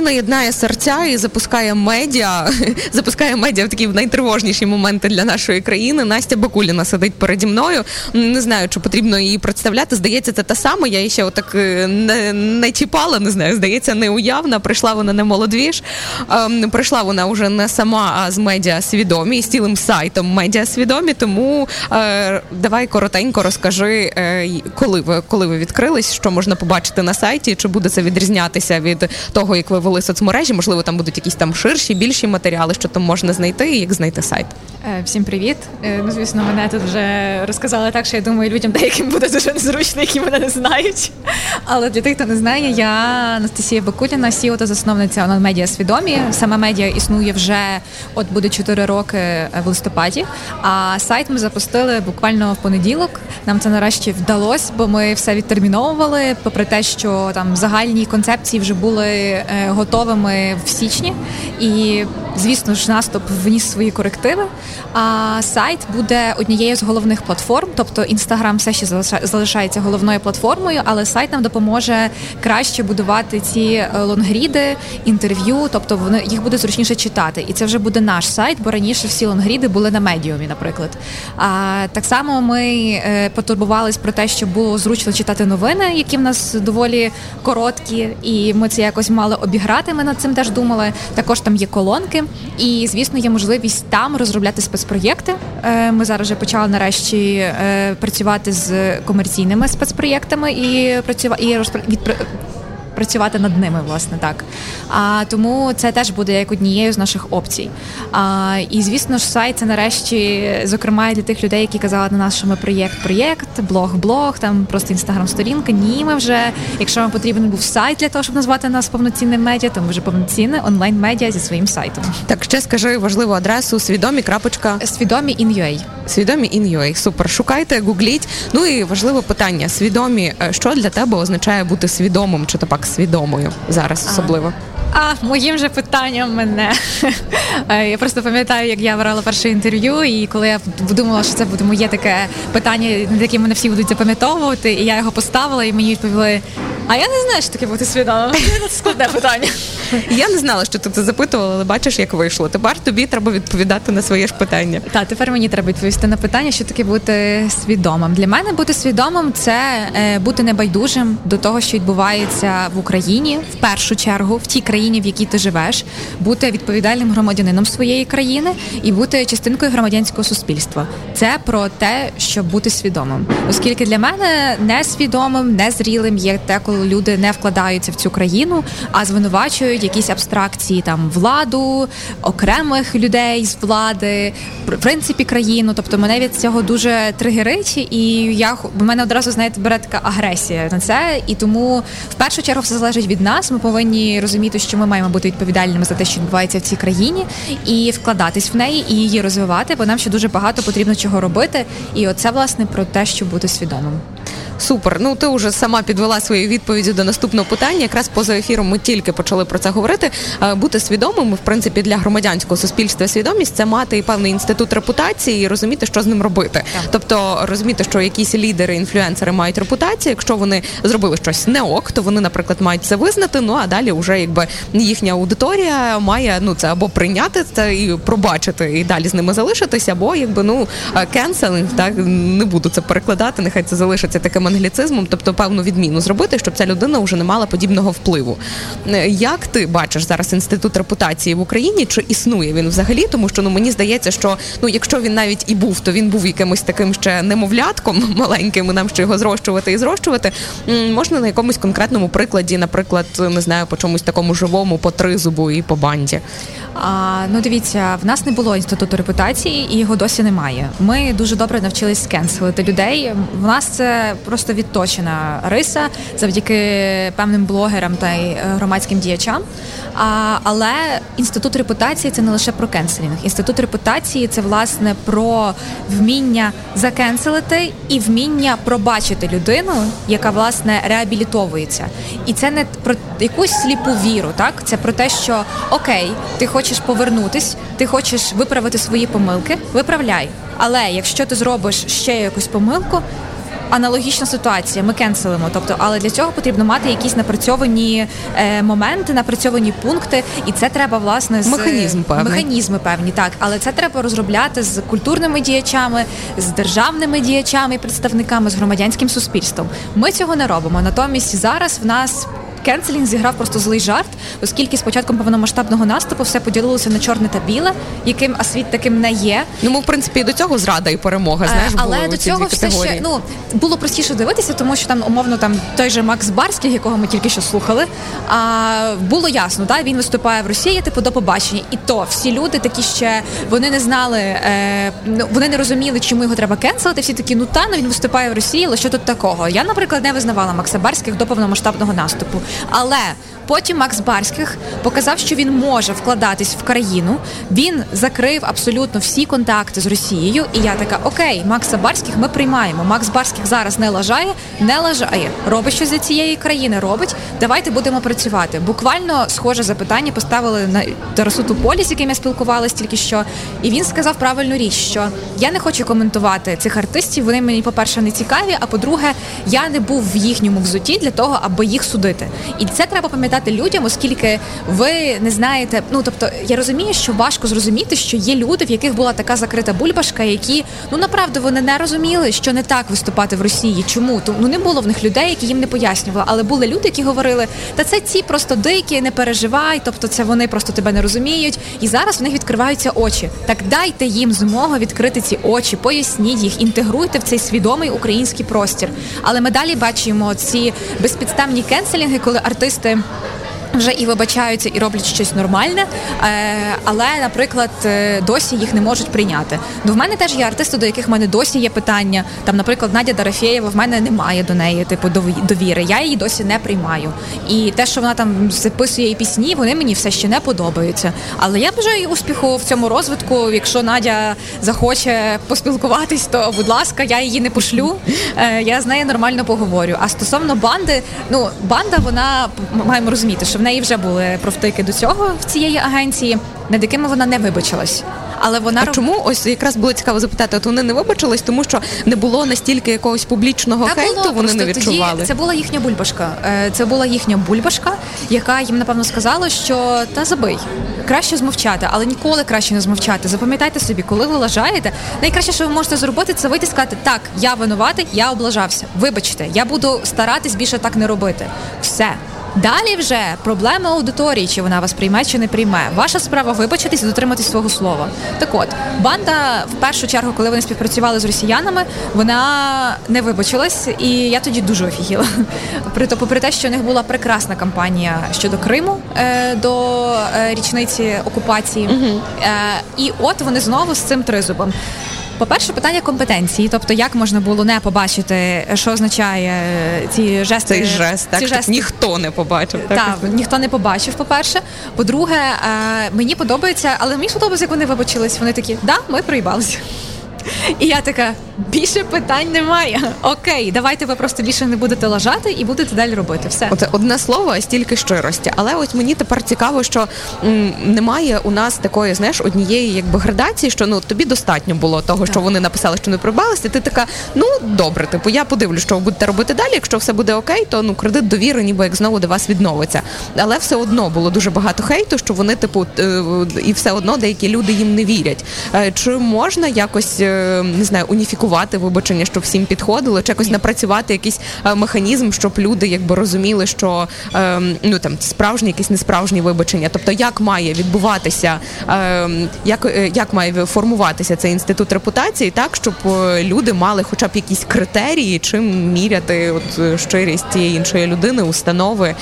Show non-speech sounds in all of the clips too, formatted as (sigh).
Україна єднає серця і запускає медіа, (laughs) запускає медіа в такі найтривожніші моменти для нашої країни. Настя Бакуліна сидить переді мною. Не знаю, чи потрібно її представляти. Здається, це та сама. Я її ще отак е, не, не чіпала, не знаю. Здається, неуявна. Прийшла вона не молодвіж. Ем, прийшла вона вже не сама, а з медіа свідомі з цілим сайтом медіа свідомі. Тому е, давай коротенько розкажи, е, коли ви коли ви відкрились, що можна побачити на сайті, чи буде це відрізнятися від того, як ви вели соцмережі? Можливо, там будуть якісь там ширші, більші матеріали, що там можна знайти, і як знайти сайт. Е, всім привіт. Е, ну, звісно, мене тут вже розказали так, що я думаю, людям деяким буде дуже незручно, які мене не знають. Але для тих, хто не знає, я Анастасія Бакуліна, CEO та засновниця онлайн-медіа свідомі. Саме медіа існує вже от буде 4 роки в листопаді. А сайт ми запустили буквально в понеділок. Нам це нарешті вдалося, бо ми все відтерміновували, попри те, що там загальні концепції вже були е, готовими в січні. І звісно ж, наступ вніс свої корективи. А сайт буде однією з головних платформ, тобто інстаграм все ще залишається головною платформою, але сайт нам допоможе краще будувати ці е, лонгріди, інтерв'ю, тобто вони їх буде зручніше читати. І це вже буде наш сайт, бо раніше всі лонгріди були на медіумі, наприклад. А так само ми е, потурбувались про те, щоб було зручно читати новини, які в нас доволі короткі, і ми це якось мали обіграти. Ми над цим теж думали. Також там є колонки, і звісно, є можливість там розробляти спецпроєкти. Е, ми зараз вже почали нарешті е, працювати з комерційними спецпроєктами і працювати і від працювати над ними, власне так. А тому це теж буде як однією з наших опцій. А, І звісно ж, сайт це нарешті, зокрема, для тих людей, які казали на нас, що проєкт-проєкт, блог-блог, там просто інстаграм-сторінка. Ні, ми вже, якщо вам потрібен був сайт для того, щоб назвати нас повноцінним медіа, то ми вже повноцінне онлайн-медіа зі своїм сайтом. Так ще скажи важливу адресу свідомі. крапочка свідомі in.ua. Свідомі in.ua. Супер. Шукайте, гугліть. Ну і важливе питання: свідомі, е, що для тебе означає бути свідомим, чи то пак свідомою зараз особливо. А моїм же питанням мене. (laughs) Е, я просто пам'ятаю, як я брала перше інтерв'ю, і коли я думала, що це буде моє таке питання, над яким мене всі будуть запам'ятовувати, і я його поставила, і мені відповіли: а я не знаю, що таке бути свідомим. Це складне (laughs) питання. Я не знала, що ти це запитувала, але бачиш, як вийшло. Тепер тобі треба відповідати на своє ж питання. Так, тепер мені треба відповісти на питання, що таке бути свідомим. Для мене бути свідомим це е, бути небайдужим до того, що відбувається в Україні в першу чергу, в тій країні, в якій ти живеш, бути відповідальним громадянином своєї країни і бути частинкою громадянського суспільства. Це про те, щоб бути свідомим, оскільки для мене несвідомим, незрілим є те, коли люди не вкладаються в цю країну, а звинувачують якісь абстракції там владу, окремих людей з влади, в принципі країну. Тобто мене від цього дуже тригерить, і я в мене одразу знаєте бере така агресія на це. І тому в першу чергу все залежить від нас. Ми повинні розуміти, що ми маємо бути відповідальними за те, що відбувається в цій країні, і вкладатись в неї, і її розвивати, бо нам ще дуже багато потрібно чого робити. І оце власне про те, щоб бути свідомим. Супер. Ну ти вже сама підвела свою відповіді до наступного питання. Якраз поза ефіром ми тільки почали про це говорити. Е, бути свідомими, в принципі, для громадянського суспільства свідомість це мати і певний інститут репутації і розуміти, що з ним робити. Так. Тобто розуміти, що якісь лідери, інфлюенсери мають репутацію. Якщо вони зробили щось не ок, то вони, наприклад, мають це визнати. Ну а далі вже якби їхня аудиторія має ну це або прийняти це і пробачити, і далі з ними залишитися, або якби ну кенселинг, так не буду це перекладати. Нехай це залишиться такими англіцизмом, тобто певну відміну зробити, щоб ця людина вже не мала подібного впливу. Е, як ти бачиш зараз інститут репутації в Україні? Чи існує він взагалі? Тому що ну мені здається, що ну якщо він навіть і був, то він був якимось таким ще немовлятком (laughs) маленьким. і Нам ще його зрощувати і зрощувати. Можна на якомусь конкретному прикладі, наприклад, не знаю, по чомусь такому живому, по тризубу і по банді. А, Ну дивіться, в нас не було інституту репутації, і його досі немає. Ми дуже добре навчились скенселити людей. В нас це просто відточена риса завдяки певним блогерам та е, громадським діячам. А, Але інститут репутації це не лише про кенселінг. Інститут репутації це власне про вміння закенселити і вміння пробачити людину, яка власне реабілітовується. І це не про якусь сліпу віру, так це про те, що окей, ти хочеш повернутись, ти хочеш виправити свої помилки, виправляй. Але якщо ти зробиш ще якусь помилку, аналогічна ситуація. Ми кенселимо. Тобто, але для цього потрібно мати якісь напрацьовані е, моменти, напрацьовані пункти, і це треба власне з Механізм певний. механізми певні, так, але це треба розробляти з культурними діячами, з державними діячами, і представниками з громадянським суспільством. Ми цього не робимо. Натомість зараз в нас. Кенселінг зіграв просто злий жарт, оскільки з початком повномасштабного наступу все поділилося на чорне та біле, яким а світ таким не є. Ну, ми, в принципі, і до цього зрада і перемога. Знаєш, Е, але були до цього все ще ну було простіше дивитися, тому що там умовно там той же Макс Барський, якого ми тільки що слухали. А було ясно, да він виступає в Росії, типу до побачення, і то всі люди такі ще вони не знали, е, ну вони не розуміли, чому його треба кенселити. Всі такі, ну та ну він виступає в Росії, але що тут такого? Я, наприклад, не визнавала Макса Барських до повномасштабного наступу, але. Потім Макс Барських показав, що він може вкладатись в країну. Він закрив абсолютно всі контакти з Росією. І я така: Окей, Макса Барських ми приймаємо. Макс Барських зараз не лажає, не лажає. Робить щось для цієї країни. Робить. Давайте будемо працювати. Буквально схоже запитання поставили на Тарасу Туполі, з яким я спілкувалась тільки що. І він сказав правильну річ, що я не хочу коментувати цих артистів. Вони мені, по-перше, не цікаві. А по-друге, я не був в їхньому взуті для того, аби їх судити. І це треба пам'ятати людям, оскільки ви не знаєте. Ну тобто, я розумію, що важко зрозуміти, що є люди, в яких була така закрита бульбашка, які ну направду вони не розуміли, що не так виступати в Росії. Чому Тому ну не було в них людей, які їм не пояснювали, але були люди, які говорили, та це ці просто дикі, не переживай, тобто це вони просто тебе не розуміють. І зараз в них відкриваються очі. Так дайте їм змогу відкрити ці очі, поясніть їх, інтегруйте в цей свідомий український простір. Але ми далі бачимо ці безпідставні кенселінги, коли артисти. Вже і вибачаються, і роблять щось нормальне, е, але, наприклад, е, досі їх не можуть прийняти. Ну, в мене теж є артисти, до яких в мене досі є питання. Там, наприклад, Надя Дарафєєва, в мене немає до неї типу дові- довіри. Я її досі не приймаю. І те, що вона там записує і пісні, вони мені все ще не подобаються. Але я бажаю успіху в цьому розвитку. Якщо Надя захоче поспілкуватись, то будь ласка, я її не пошлю. Е, Я з нею нормально поговорю. А стосовно банди, ну банда, вона маємо розуміти, що в неї вже були провтики до цього в цієї агенції, над якими вона не вибачилась. Але вона А роб- чому ось якраз було цікаво запитати? От вони не вибачились, тому що не було настільки якогось публічного Та хейту, було, вони не просто тоді. Це була їхня бульбашка. Е, Це була їхня бульбашка, яка їм напевно сказала, що та забий. Краще змовчати, але ніколи краще не змовчати. Запам'ятайте собі, коли ви лажаєте, найкраще, що ви можете зробити, це вийти і сказати, так, я винуватий, я облажався. Вибачте, я буду старатись більше так не робити. Все. Далі вже проблема аудиторії, чи вона вас прийме, чи не прийме. Ваша справа вибачитись і дотриматись свого слова. Так от, банда в першу чергу, коли вони співпрацювали з росіянами, вона не вибачилась, і я тоді дуже офігіла. При то, попри те, що у них була прекрасна кампанія щодо Криму е, до е, річниці окупації. Е, і от вони знову з цим тризубом. По-перше, питання компетенції, тобто як можна було не побачити, що означає е, ці жести. Цей жест, так ці щоб жести. ніхто не побачив. Так, Так, ніхто не побачив, по-перше. По-друге, е, мені подобається, але мені подобається, як вони вибачились. Вони такі, да, ми проїбалися. І я така, більше питань немає. Окей, давайте ви просто більше не будете лажати і будете далі робити. Все. Оце одне слово, а стільки щирості. Але ось мені тепер цікаво, що м, немає у нас такої, знаєш, однієї якби градації, що ну тобі достатньо було того, що вони написали, що не прибалися. Ти така, ну добре, типу, я подивлюсь, що ви будете робити далі. Якщо все буде окей, то ну кредит довіри, ніби як знову до вас відновиться. Але все одно було дуже багато хейту, що вони, типу, е, і все одно деякі люди їм не вірять. Е, Чи можна якось е, не знаю, уніфікувати вибачення, щоб всім підходило, чи якось напрацювати якийсь е, механізм, щоб люди якби розуміли, що е, ну там справжні, якісь несправжні вибачення. Тобто, як має відбуватися, е, як, е, як має формуватися цей інститут репутації, так щоб е, люди мали хоча б якісь критерії, чим міряти от щирість тієї іншої людини, установи,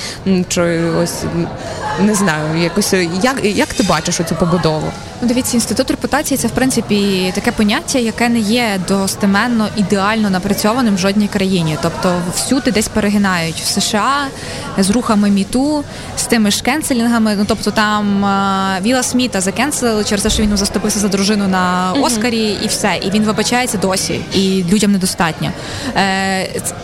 чи ось не знаю, якось як, як ти бачиш оцю побудову? Ну, дивіться, інститут репутації це в принципі таке поняття, яке не є достеменно ідеально напрацьованим в жодній країні. Тобто всюди десь перегинають в США з рухами міту, з тими ж кенселінгами. Ну тобто там е, Віла Сміта закенселили через те, що він заступився за дружину на Оскарі, і все. І він вибачається досі, і людям недостатньо.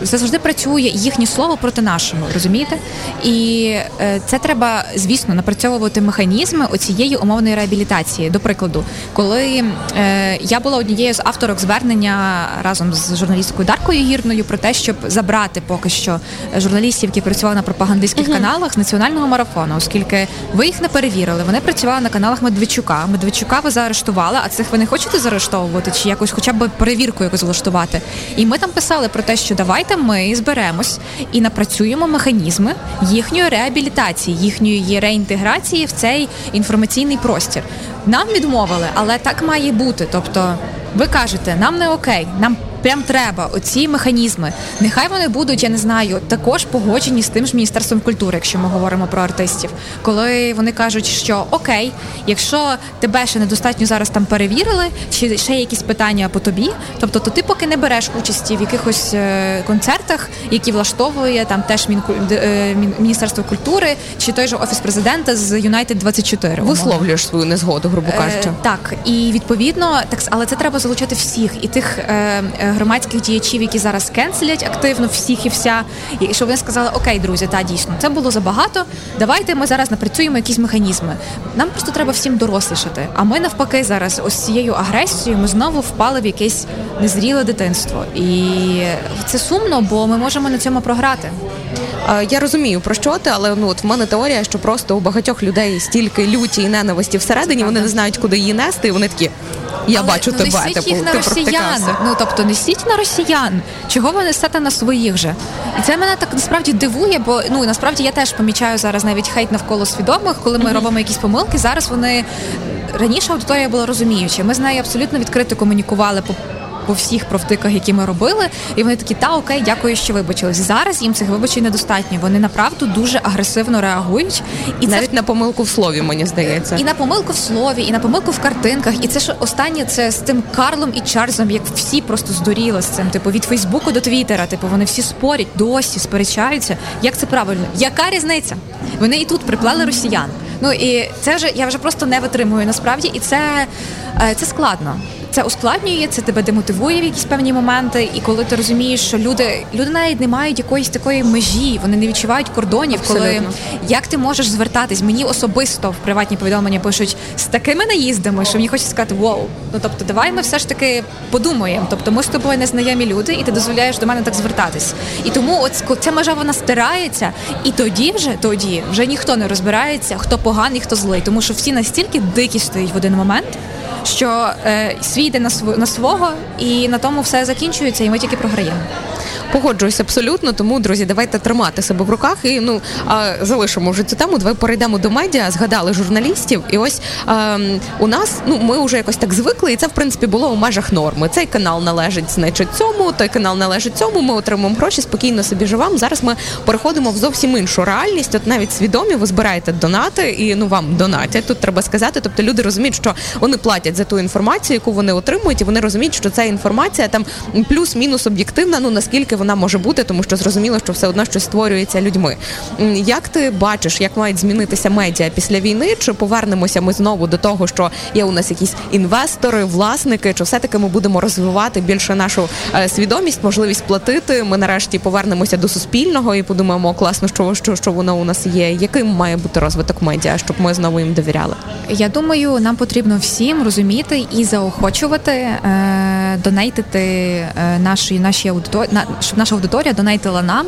Це завжди працює їхнє слово проти нашого, розумієте? І е, це треба звісно, напрацьовувати механізми оцієї умовної реабілітації. До прикладу, коли е, я була однією з авторок звернення разом з журналісткою Даркою Гірною про те, щоб забрати поки що журналістів, які працювали на пропагандистських uh-huh. каналах з національного марафону, оскільки ви їх не перевірили. Вони працювали на каналах Медведчука. Медведчука ви заарештували, а цих ви не хочете заарештовувати чи якось, хоча б перевірку якось влаштувати. І ми там писали про те, що давайте ми зберемось і напрацюємо механізми їхньої реабілітації, їхньої реінтеграції в цей інформаційний простір. Нам відмовили, але так має бути. Тобто, ви кажете, нам не окей, нам прям треба оці механізми. Нехай вони будуть, я не знаю, також погоджені з тим ж міністерством культури, якщо ми говоримо про артистів, коли вони кажуть, що окей, якщо тебе ще недостатньо зараз там перевірили, чи ще якісь питання по тобі, тобто то ти поки не береш участі в якихось е, концертах, які влаштовує там теж е, міністерство культури, чи той же офіс президента з United 24 висловлюєш свою незгоду, грубо е, кажучи. Е, так і відповідно, так але це треба залучати всіх і тих. Е, громадських діячів, які зараз кенселять активно всіх і вся, і щоб вони сказали, окей, друзі, та дійсно це було забагато. Давайте ми зараз напрацюємо якісь механізми. Нам просто треба всім дорослішати. А ми навпаки зараз ось цією агресією ми знову впали в якесь незріле дитинство, і це сумно, бо ми можемо на цьому програти. Я розумію про що ти, але ну от в мене теорія, що просто у багатьох людей стільки люті і ненависті всередині, вони не знають, куди її нести, і вони такі. Я Але, бачу ну, тебе. Типу, їх на ти росіян. Ну тобто несіть на росіян. Чого ви несете на своїх же? І це мене так насправді дивує, бо ну насправді я теж помічаю зараз навіть хейт навколо свідомих, коли ми mm-hmm. робимо якісь помилки. Зараз вони раніше аудиторія була розуміюча. Ми з нею абсолютно відкрито комунікували по по всіх провтиках, які ми робили, і вони такі, та окей, дякую, що вибачились. Зараз їм цих вибачень недостатньо. Вони направду дуже агресивно реагують, і навіть це... на помилку в слові, мені здається, і на помилку в слові, і на помилку в картинках. І це ж останнє це з тим Карлом і Чарльзом, як всі просто здуріли з цим. Типу від Фейсбуку до Твіттера, типу вони всі спорять, досі сперечаються. Як це правильно? Яка різниця? Вони і тут приплели росіян. Ну і це вже я вже просто не витримую насправді, і це, е, це складно це ускладнює, це тебе демотивує в якісь певні моменти. І коли ти розумієш, що люди люди навіть не мають якоїсь такої межі, вони не відчувають кордонів. Абсолютно. Коли як ти можеш звертатись? Мені особисто в приватні повідомлення пишуть з такими наїздами, що мені хочеться сказати Воу, ну тобто, давай ми все ж таки подумаємо. Тобто, ми з тобою незнайомі люди, і ти дозволяєш до мене так звертатись. І тому, от ця межа вона стирається, і тоді вже тоді вже ніхто не розбирається, хто поганий, хто злий, тому що всі настільки дикі стоять в один момент що е, свій йде на св на свого, і на тому все закінчується, і ми тільки програємо. Погоджуюсь абсолютно. Тому, друзі, давайте тримати себе в руках і ну залишимо вже цю тему. Давай перейдемо до медіа. Згадали журналістів, і ось ем, у нас ну ми вже якось так звикли, і це в принципі було у межах норми. Цей канал належить, значить, цьому, той канал належить цьому. Ми отримуємо гроші, спокійно собі живемо. Зараз ми переходимо в зовсім іншу реальність. От навіть свідомі, ви збираєте донати, і ну вам донатять. Тут треба сказати. Тобто люди розуміють, що вони платять за ту інформацію, яку вони отримують, і вони розуміють, що ця інформація там плюс-мінус об'єктивна. Ну наскільки вона може бути, тому що зрозуміло, що все одно щось створюється людьми. Як ти бачиш, як мають змінитися медіа після війни? Чи повернемося ми знову до того, що є у нас якісь інвестори, власники? Чи все таки ми будемо розвивати більше нашу е, свідомість, можливість платити? Ми нарешті повернемося до суспільного і подумаємо, класно, що що, що воно у нас є. Яким має бути розвиток медіа, щоб ми знову їм довіряли? Я думаю, нам потрібно всім розуміти і заохочувати, е, донейтити е, наші наші аудиторії, наша аудиторія донейтила нам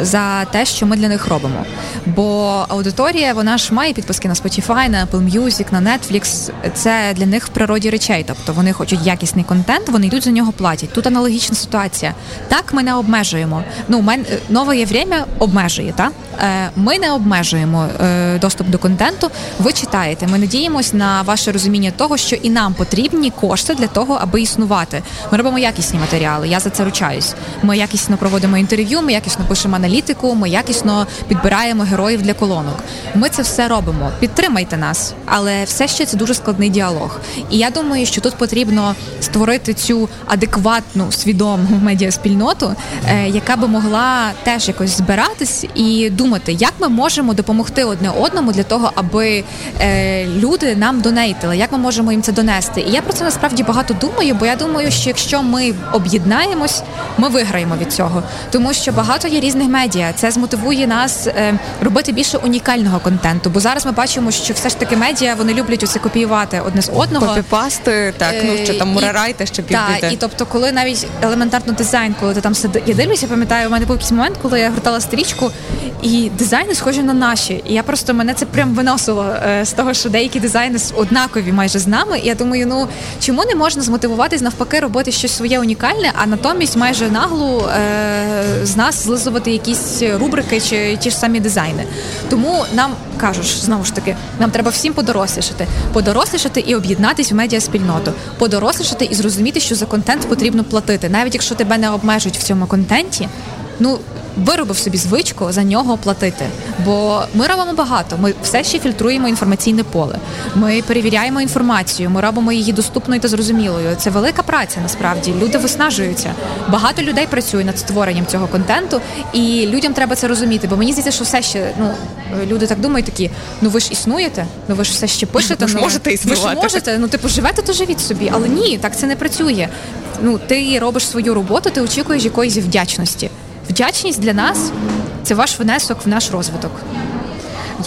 за те, що ми для них робимо. Бо аудиторія, вона ж має підписки на Spotify, на Apple Music, на Netflix. Це для них в природі речей. Тобто вони хочуть якісний контент, вони йдуть за нього платять. Тут аналогічна ситуація. Так, ми не обмежуємо. Ну, мен нове время обмежує. Та е, ми не обмежуємо е, доступ до контенту. Ви читаєте. Ми надіємось на ваше розуміння того, що і нам потрібні кошти для того, аби існувати. Ми робимо якісні матеріали. Я за це ручаюсь. Ми якісно проводимо інтерв'ю, ми якісно пишемо аналітику, ми якісно підбираємо героїв для колонок. Ми це все робимо. Підтримайте нас, але все ще це дуже складний діалог. І я думаю, що тут потрібно створити цю адекватну свідому (laughs) медіаспільноту, е, яка би могла теж якось збиратись і думати як ми можемо допомогти одне одному для того, аби е, люди нам донейтили, як ми можемо їм це донести. І я про це насправді багато думаю, бо я думаю, що якщо ми об'єднаємось, ми виграємо від цього, тому що багато є різних медіа. Це змотивує нас е, робити більше унікального контенту. Бо зараз ми бачимо, що все ж таки медіа вони люблять усе копіювати одне з одного. Копіпасти, так ну що там мурарайте, ще Так, і тобто, коли навіть елементарно дизайн, коли ти там сиди, я дивлюся, пам'ятаю, у мене був якийсь момент, коли я гортала стрічку, і дизайни схожі на наші. І я просто мене це прям виносило е, з того, що деякі дизайни однакові майже з нами. І я думаю, ну чому не можна змотивуватись навпаки робити щось своє унікальне, а натомість майже наглу е, з нас злизувати якісь рубрики чи ті ж самі дизайни. Тому нам кажуть, знову ж таки, нам треба всім подорослішати, подорослішати і об'єднатись в медіаспільноту, подорослішати і зрозуміти, що за контент потрібно платити, навіть якщо тебе не обмежують в цьому контенті. Ну виробив собі звичку за нього платити. Бо ми робимо багато. Ми все ще фільтруємо інформаційне поле. Ми перевіряємо інформацію, ми робимо її доступною та зрозумілою. Це велика праця. Насправді люди виснажуються. Багато людей працює над створенням цього контенту, і людям треба це розуміти. Бо мені здається, що все ще ну люди так думають, такі ну ви ж існуєте, ну ви ж все ще пишете. Ви ж ну, можете існувати. Ви ж можете, ну типу живете, то живіть собі, але ні, так це не працює. Ну ти робиш свою роботу, ти очікуєш якоїсь вдячності. Вдячність для нас це ваш внесок в наш розвиток.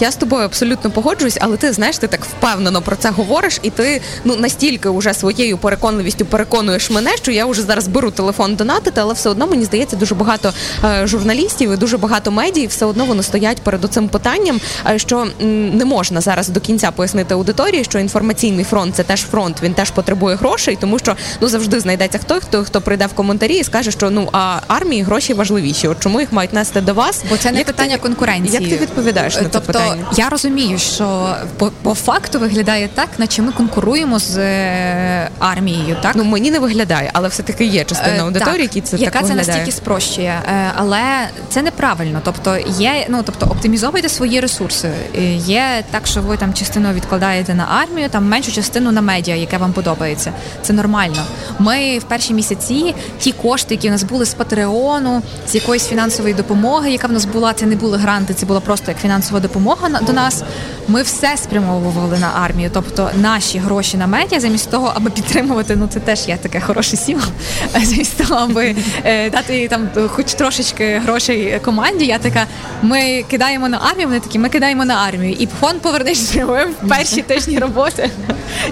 Я з тобою абсолютно погоджуюсь, але ти знаєш, ти так впевнено про це говориш, і ти ну настільки вже своєю переконливістю переконуєш мене, що я вже зараз беру телефон донатити, але все одно мені здається, дуже багато е, журналістів і дуже багато медій все одно вони стоять перед цим питанням, е, що не можна зараз до кінця пояснити аудиторії, що інформаційний фронт це теж фронт, він теж потребує грошей, тому що ну завжди знайдеться хто, хто хто прийде в коментарі і скаже, що ну а армії гроші важливіші. От чому їх мають нести до вас? Бо це не Як питання ти, конкуренції. Як ти відповідаєш на тобто, це питання? Я розумію, що по, по факту виглядає так, наче ми конкуруємо з е, армією. Так ну мені не виглядає, але все таки є частина аудиторії, які це яка так виглядає. це настільки спрощує, е, але це неправильно. Тобто є, ну тобто оптимізовуйте свої ресурси. Е, є так, що ви там частину відкладаєте на армію, там меншу частину на медіа, яке вам подобається. Це нормально. Ми в перші місяці ті кошти, які у нас були з Патреону, з якоїсь фінансової допомоги, яка в нас була, це не були гранти, це була просто як фінансова допомога до нас. Ми все спрямовували на армію, тобто наші гроші на медіа, замість того, аби підтримувати. Ну це теж є таке хороше сіло. (laughs) Замість того, аби е, дати там хоч трошечки грошей команді. Я така, ми кидаємо на армію. Вони такі, ми кидаємо на армію. І фонд повернеш живим в перші тижні роботи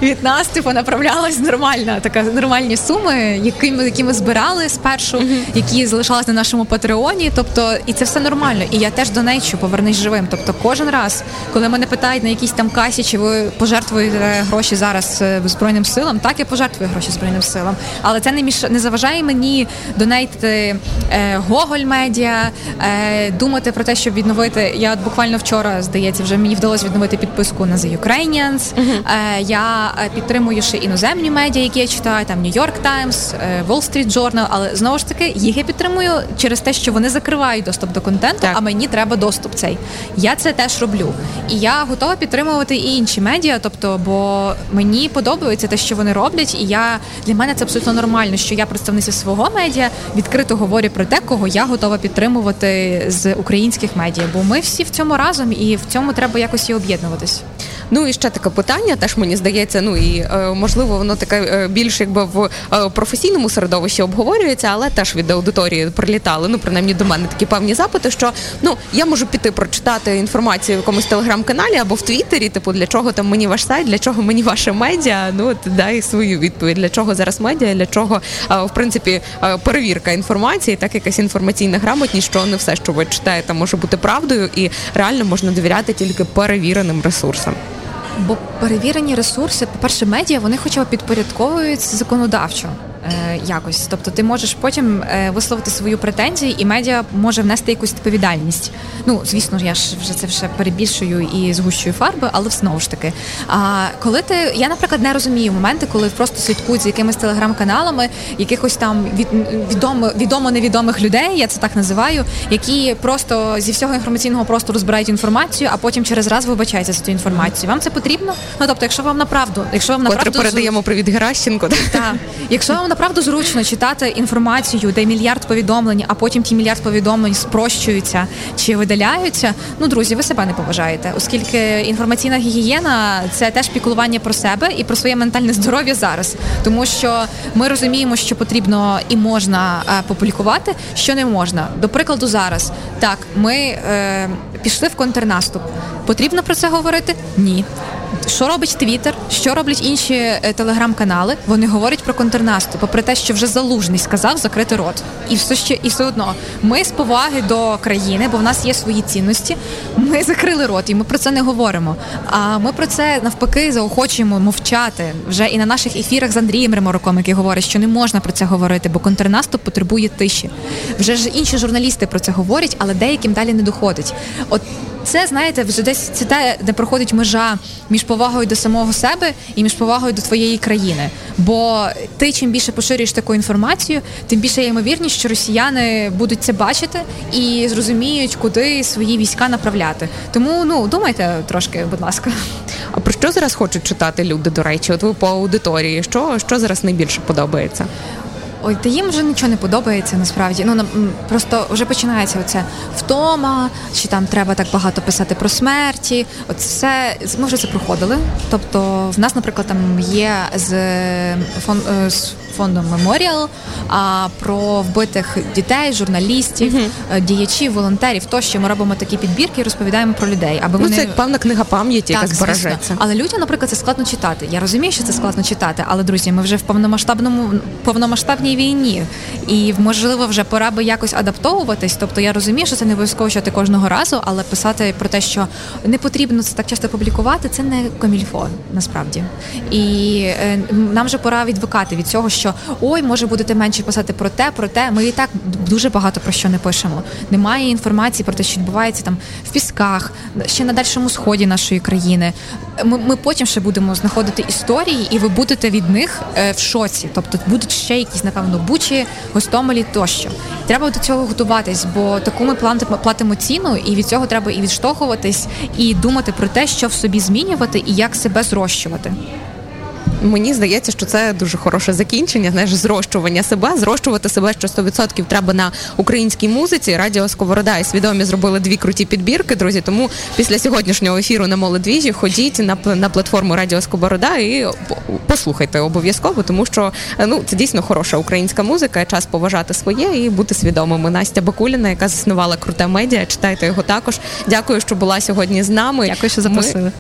від нас, типу, направлялась нормальна така нормальні суми, які ми які ми збирали спершу, які залишалися на нашому патреоні. Тобто, і це все нормально. І я теж донечу, повернись живим. Тобто, кожен раз, коли мене питають на якійсь там касі, чи ви пожертвуєте гроші зараз е, збройним силам, так я пожертвую гроші збройним силам, але це не міш... не заважає мені донейтити е, Гоголь медіа, е, думати про те, щоб відновити. Я от буквально вчора здається, вже мені вдалося відновити підписку на The Ukrainians. Uh-huh. Е, я підтримую ще іноземні медіа, які я читаю, там New York Times, Wall Street Journal, але знову ж таки їх я підтримую через те, що вони закривають доступ до контенту, так. а мені треба доступ цей. Я це теж роблю. І я готова підтримувати і інші медіа, тобто, бо мені подобається те, що вони роблять, і я для мене це абсолютно нормально, що я представниця свого медіа відкрито говорю про те, кого я готова підтримувати з українських медіа. Бо ми всі в цьому разом, і в цьому треба якось і об'єднуватись. Ну і ще таке питання, теж мені здається, ну і е, можливо, воно таке е, більш якби в е, професійному середовищі обговорюється, але теж від аудиторії прилітали. Ну, принаймні до мене такі певні запити, що ну я можу піти прочитати інформацію в якомусь телеграм-каналі або в Твіттері, типу, для чого там мені ваш сайт, для чого мені ваше медіа. Ну от дай свою відповідь, для чого зараз медіа, для чого в принципі перевірка інформації, так якась інформаційна грамотність, що не все, що ви читаєте, може бути правдою, і реально можна довіряти тільки перевіреним ресурсам. Бо перевірені ресурси, по перше, медіа вони хоча б підпорядковуються законодавчо. Е, якось. Тобто ти можеш потім е, висловити свою претензію, і медіа може внести якусь відповідальність. Ну, звісно, я ж вже це вже перебільшую і згущую фарби, але знову ж таки. А коли ти я, наприклад, не розумію моменти, коли просто слідкують за якимись телеграм-каналами, якихось там від відомо відомо невідомих людей, я це так називаю, які просто зі всього інформаційного простору збирають інформацію, а потім через раз вибачаються за цю інформацію. Вам це потрібно? Ну тобто, якщо вам направду, якщо вам направду передаємо привіт Геращенко, так, якщо вам направду зручно читати інформацію, де мільярд повідомлень, а потім ті мільярд повідомлень спрощуються чи видаляються. Ну, друзі, ви себе не поважаєте, оскільки інформаційна гігієна це теж піклування про себе і про своє ментальне здоров'я зараз, тому що ми розуміємо, що потрібно і можна е, публікувати, що не можна. До прикладу, зараз так ми е, пішли в контрнаступ. Потрібно про це говорити? Ні. Що робить Твіттер, що роблять інші е, телеграм-канали? Вони говорять про контрнаступ, попри те, що вже залужний сказав закрити рот, і все ще і все одно ми з поваги до країни, бо в нас є свої цінності. Ми закрили рот, і ми про це не говоримо. А ми про це навпаки заохочуємо мовчати вже і на наших ефірах з Андрієм Ремороком, який говорить, що не можна про це говорити, бо контрнаступ потребує тиші. Вже ж інші журналісти про це говорять, але деяким далі не доходить. От це знаєте, вже десь це те, де проходить межа між повагою до самого себе і між повагою до твоєї країни. Бо ти чим більше поширюєш таку інформацію, тим більше є ймовірність, що росіяни будуть це бачити і зрозуміють, куди свої війська направляти. Тому ну думайте трошки, будь ласка. А про що зараз хочуть читати люди? До речі, от ви по аудиторії, що, що зараз найбільше подобається? Ой, та їм вже нічого не подобається насправді. Ну просто вже починається оце втома, чи там треба так багато писати про смерті. От все ми вже це проходили. Тобто, в нас, наприклад, там є з фон з фондом Меморіал, а про вбитих дітей, журналістів, uh-huh. діячів, волонтерів. Тощо ми робимо такі підбірки і розповідаємо про людей. Аби ну, вони це як певна книга пам'яті, яка збережеться. Але людям, наприклад, це складно читати. Я розумію, що це складно читати, але друзі, ми вже в повномасштабному повномасштабній війні, і можливо вже пора би якось адаптовуватись. Тобто я розумію, що це не обов'язково читати кожного разу, але писати про те, що не потрібно це так часто публікувати, це не комільфо насправді. І е, нам вже пора відвикати від цього, що ой, може будете менше писати про те, про те. Ми і так дуже багато про що не пишемо. Немає інформації про те, що відбувається там в пісках, ще на дальшому сході нашої країни. Ми, ми потім ще будемо знаходити історії, і ви будете від них е, в шоці. Тобто будуть ще якісь, напевно, бучі, гостомелі тощо. Треба до цього готуватись, бо таку ми платимо ціну, і від цього треба і відштовхуватись, і думати про те, що в собі змінювати і як себе зрощувати. Мені здається, що це дуже хороше закінчення. Знаєш, зрощування себе, зрощувати себе що 100% треба на українській музиці. Радіо Сковорода і свідомі зробили дві круті підбірки, друзі. Тому після сьогоднішнього ефіру на молодвіжі ходіть на на платформу Радіо Сковорода і послухайте обов'язково, тому що ну це дійсно хороша українська музика. Час поважати своє і бути свідомими. Настя Бакуліна, яка заснувала круте медіа. Читайте його також. Дякую, що була сьогодні з нами. Дякую, що запросили.